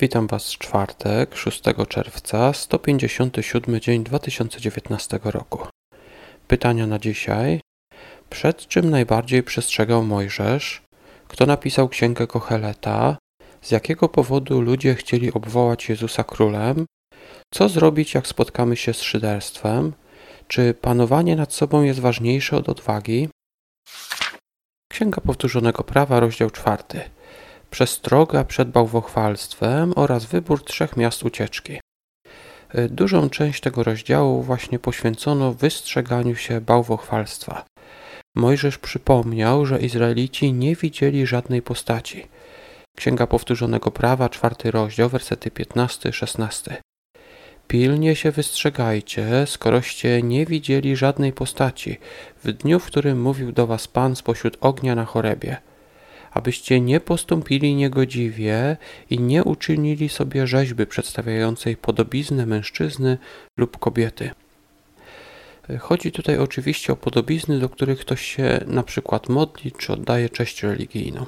Witam Was w czwartek, 6 czerwca, 157 dzień 2019 roku. Pytania na dzisiaj. Przed czym najbardziej przestrzegał Mojżesz? Kto napisał księgę Kocheleta? Z jakiego powodu ludzie chcieli obwołać Jezusa królem? Co zrobić, jak spotkamy się z szyderstwem? Czy panowanie nad sobą jest ważniejsze od odwagi? Księga Powtórzonego Prawa, rozdział czwarty przestroga przed bałwochwalstwem oraz wybór trzech miast ucieczki. E, dużą część tego rozdziału właśnie poświęcono wystrzeganiu się bałwochwalstwa. Mojżesz przypomniał, że Izraelici nie widzieli żadnej postaci. Księga Powtórzonego Prawa, czwarty rozdział, wersety 15-16. Pilnie się wystrzegajcie, skoroście nie widzieli żadnej postaci, w dniu, w którym mówił do was Pan spośród ognia na chorebie – abyście nie postąpili niegodziwie i nie uczynili sobie rzeźby przedstawiającej podobiznę mężczyzny lub kobiety. Chodzi tutaj oczywiście o podobizny, do których ktoś się na przykład modli czy oddaje cześć religijną.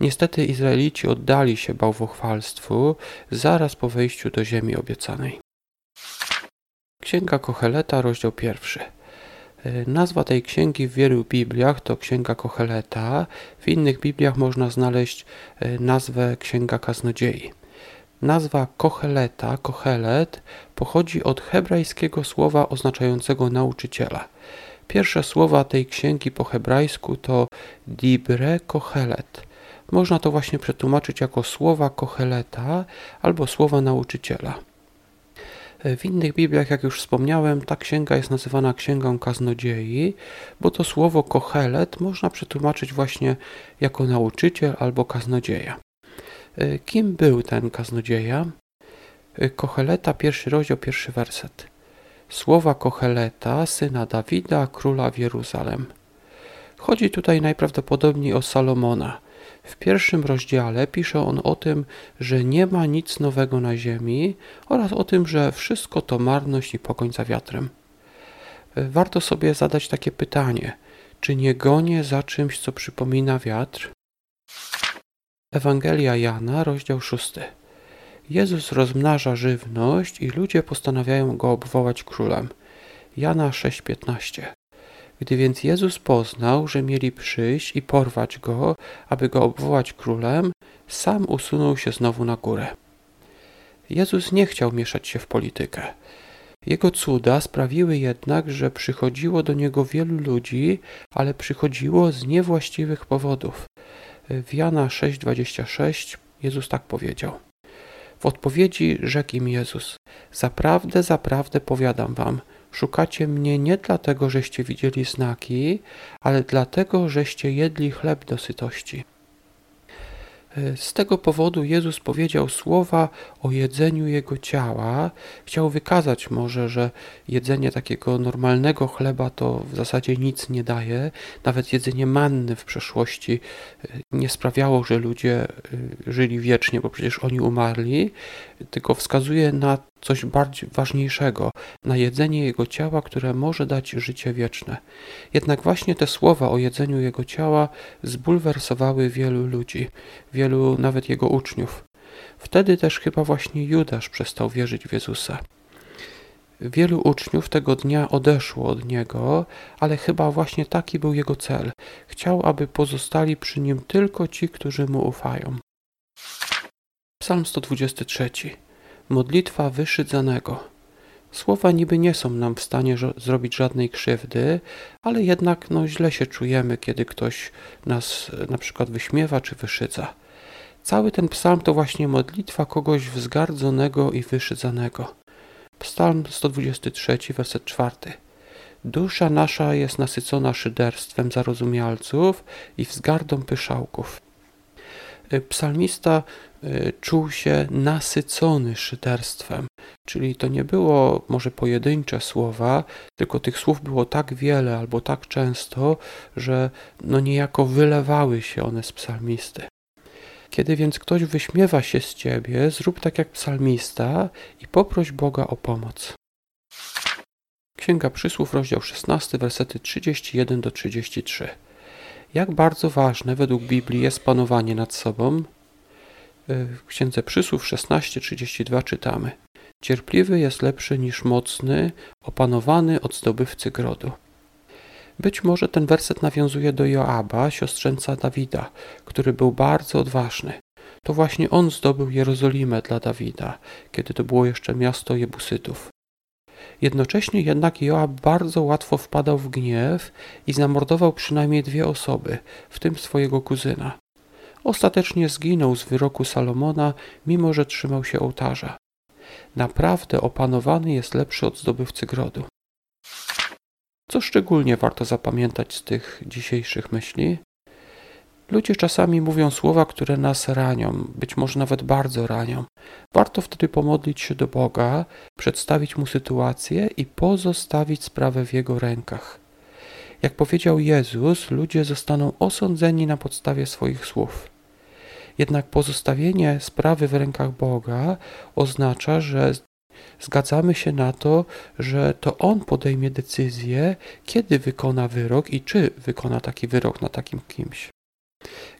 Niestety Izraelici oddali się bałwochwalstwu zaraz po wejściu do ziemi obiecanej. Księga Kocheleta, rozdział pierwszy. E, nazwa tej księgi w wielu Bibliach to Księga Kocheleta, w innych Bibliach można znaleźć e, nazwę Księga Kaznodziei. Nazwa Kocheleta, Kochelet, pochodzi od hebrajskiego słowa oznaczającego nauczyciela. Pierwsze słowa tej księgi po hebrajsku to Dibre Kochelet. Można to właśnie przetłumaczyć jako słowa Kocheleta albo słowa nauczyciela. W innych Bibliach, jak już wspomniałem, ta księga jest nazywana Księgą Kaznodziei, bo to słowo kohelet można przetłumaczyć właśnie jako nauczyciel albo kaznodzieja. E, kim był ten kaznodzieja? E, Kocheleta, pierwszy rozdział, pierwszy werset. Słowa Kocheleta, syna Dawida, króla w Jeruzalem. Chodzi tutaj najprawdopodobniej o Salomona – w pierwszym rozdziale pisze on o tym, że nie ma nic nowego na ziemi oraz o tym, że wszystko to marność i pogoń za wiatrem. Warto sobie zadać takie pytanie: czy nie gonię za czymś, co przypomina wiatr? Ewangelia Jana, rozdział 6. Jezus rozmnaża żywność i ludzie postanawiają go obwołać królem. Jana 6:15. Gdy więc Jezus poznał, że mieli przyjść i porwać go, aby go obwołać królem, sam usunął się znowu na górę. Jezus nie chciał mieszać się w politykę. Jego cuda sprawiły jednak, że przychodziło do niego wielu ludzi, ale przychodziło z niewłaściwych powodów. W Jana 6:26 Jezus tak powiedział. W odpowiedzi rzekł im Jezus: Zaprawdę, zaprawdę powiadam wam, Szukacie mnie nie dlatego, żeście widzieli znaki, ale dlatego, żeście jedli chleb do sytości. Z tego powodu Jezus powiedział słowa o jedzeniu Jego ciała. Chciał wykazać może, że jedzenie takiego normalnego chleba to w zasadzie nic nie daje. Nawet jedzenie manny w przeszłości e, nie sprawiało, że ludzie e, żyli wiecznie, bo przecież oni umarli, tylko wskazuje na coś bardziej ważniejszego, na jedzenie Jego ciała, które może dać życie wieczne. Jednak właśnie te słowa o jedzeniu Jego ciała zbulwersowały wielu ludzi, wielu nawet Jego uczniów. Wtedy też chyba właśnie Judasz przestał wierzyć w Jezusa. Wielu uczniów tego dnia odeszło od Niego, ale chyba właśnie taki był Jego cel. Chciał, aby pozostali przy Nim tylko ci, którzy Mu ufają. Psalm 123 Modlitwa wyszydzanego. Słowa niby nie są nam w stanie zrobić żadnej krzywdy, ale jednak no, źle się czujemy, kiedy ktoś nas na przykład wyśmiewa czy wyszydza. Cały ten psalm to właśnie modlitwa kogoś wzgardzonego i wyszydzanego. Psalm 123, werset 4. Dusza nasza jest nasycona szyderstwem zarozumialców i wzgardą pyszałków. Y, psalmista y, czuł się nasycony szyderstwem, czyli to nie było może pojedyncze słowa, tylko tych słów było tak wiele albo tak często, że no niejako wylewały się one z psalmisty. Kiedy więc ktoś wyśmiewa się z ciebie, zrób tak jak psalmista i poproś Boga o pomoc. Księga Przysłów, rozdział 16, versety 31 do 33. Jak bardzo ważne według Biblii jest panowanie nad sobą? W Księdze Przysłów 16:32 czytamy: Cierpliwy jest lepszy niż mocny, opanowany od zdobywcy grodu. Być może ten werset nawiązuje do Joaba, siostrzeńca Dawida, który był bardzo odważny. To właśnie on zdobył Jerozolimę dla Dawida, kiedy to było jeszcze miasto Jebusytów. Jednocześnie jednak Joab bardzo łatwo wpadał w gniew i zamordował przynajmniej dwie osoby, w tym swojego kuzyna. Ostatecznie zginął z wyroku Salomona, mimo że trzymał się ołtarza. Naprawdę opanowany jest lepszy od zdobywcy grodu. Co szczególnie warto zapamiętać z tych dzisiejszych myśli? Ludzie czasami mówią słowa, które nas ranią, być może nawet bardzo ranią. Warto wtedy pomodlić się do Boga, przedstawić mu sytuację i pozostawić sprawę w jego rękach. Jak powiedział Jezus, ludzie zostaną osądzeni na podstawie swoich słów. Jednak pozostawienie sprawy w rękach Boga oznacza, że zgadzamy się na to, że to On podejmie decyzję, kiedy wykona wyrok i czy wykona taki wyrok na takim kimś.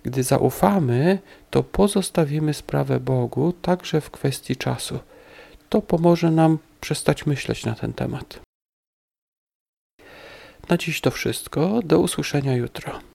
Gdy zaufamy, to pozostawimy sprawę Bogu także w kwestii czasu. To pomoże nam przestać myśleć na ten temat. Na dziś to wszystko. Do usłyszenia jutro.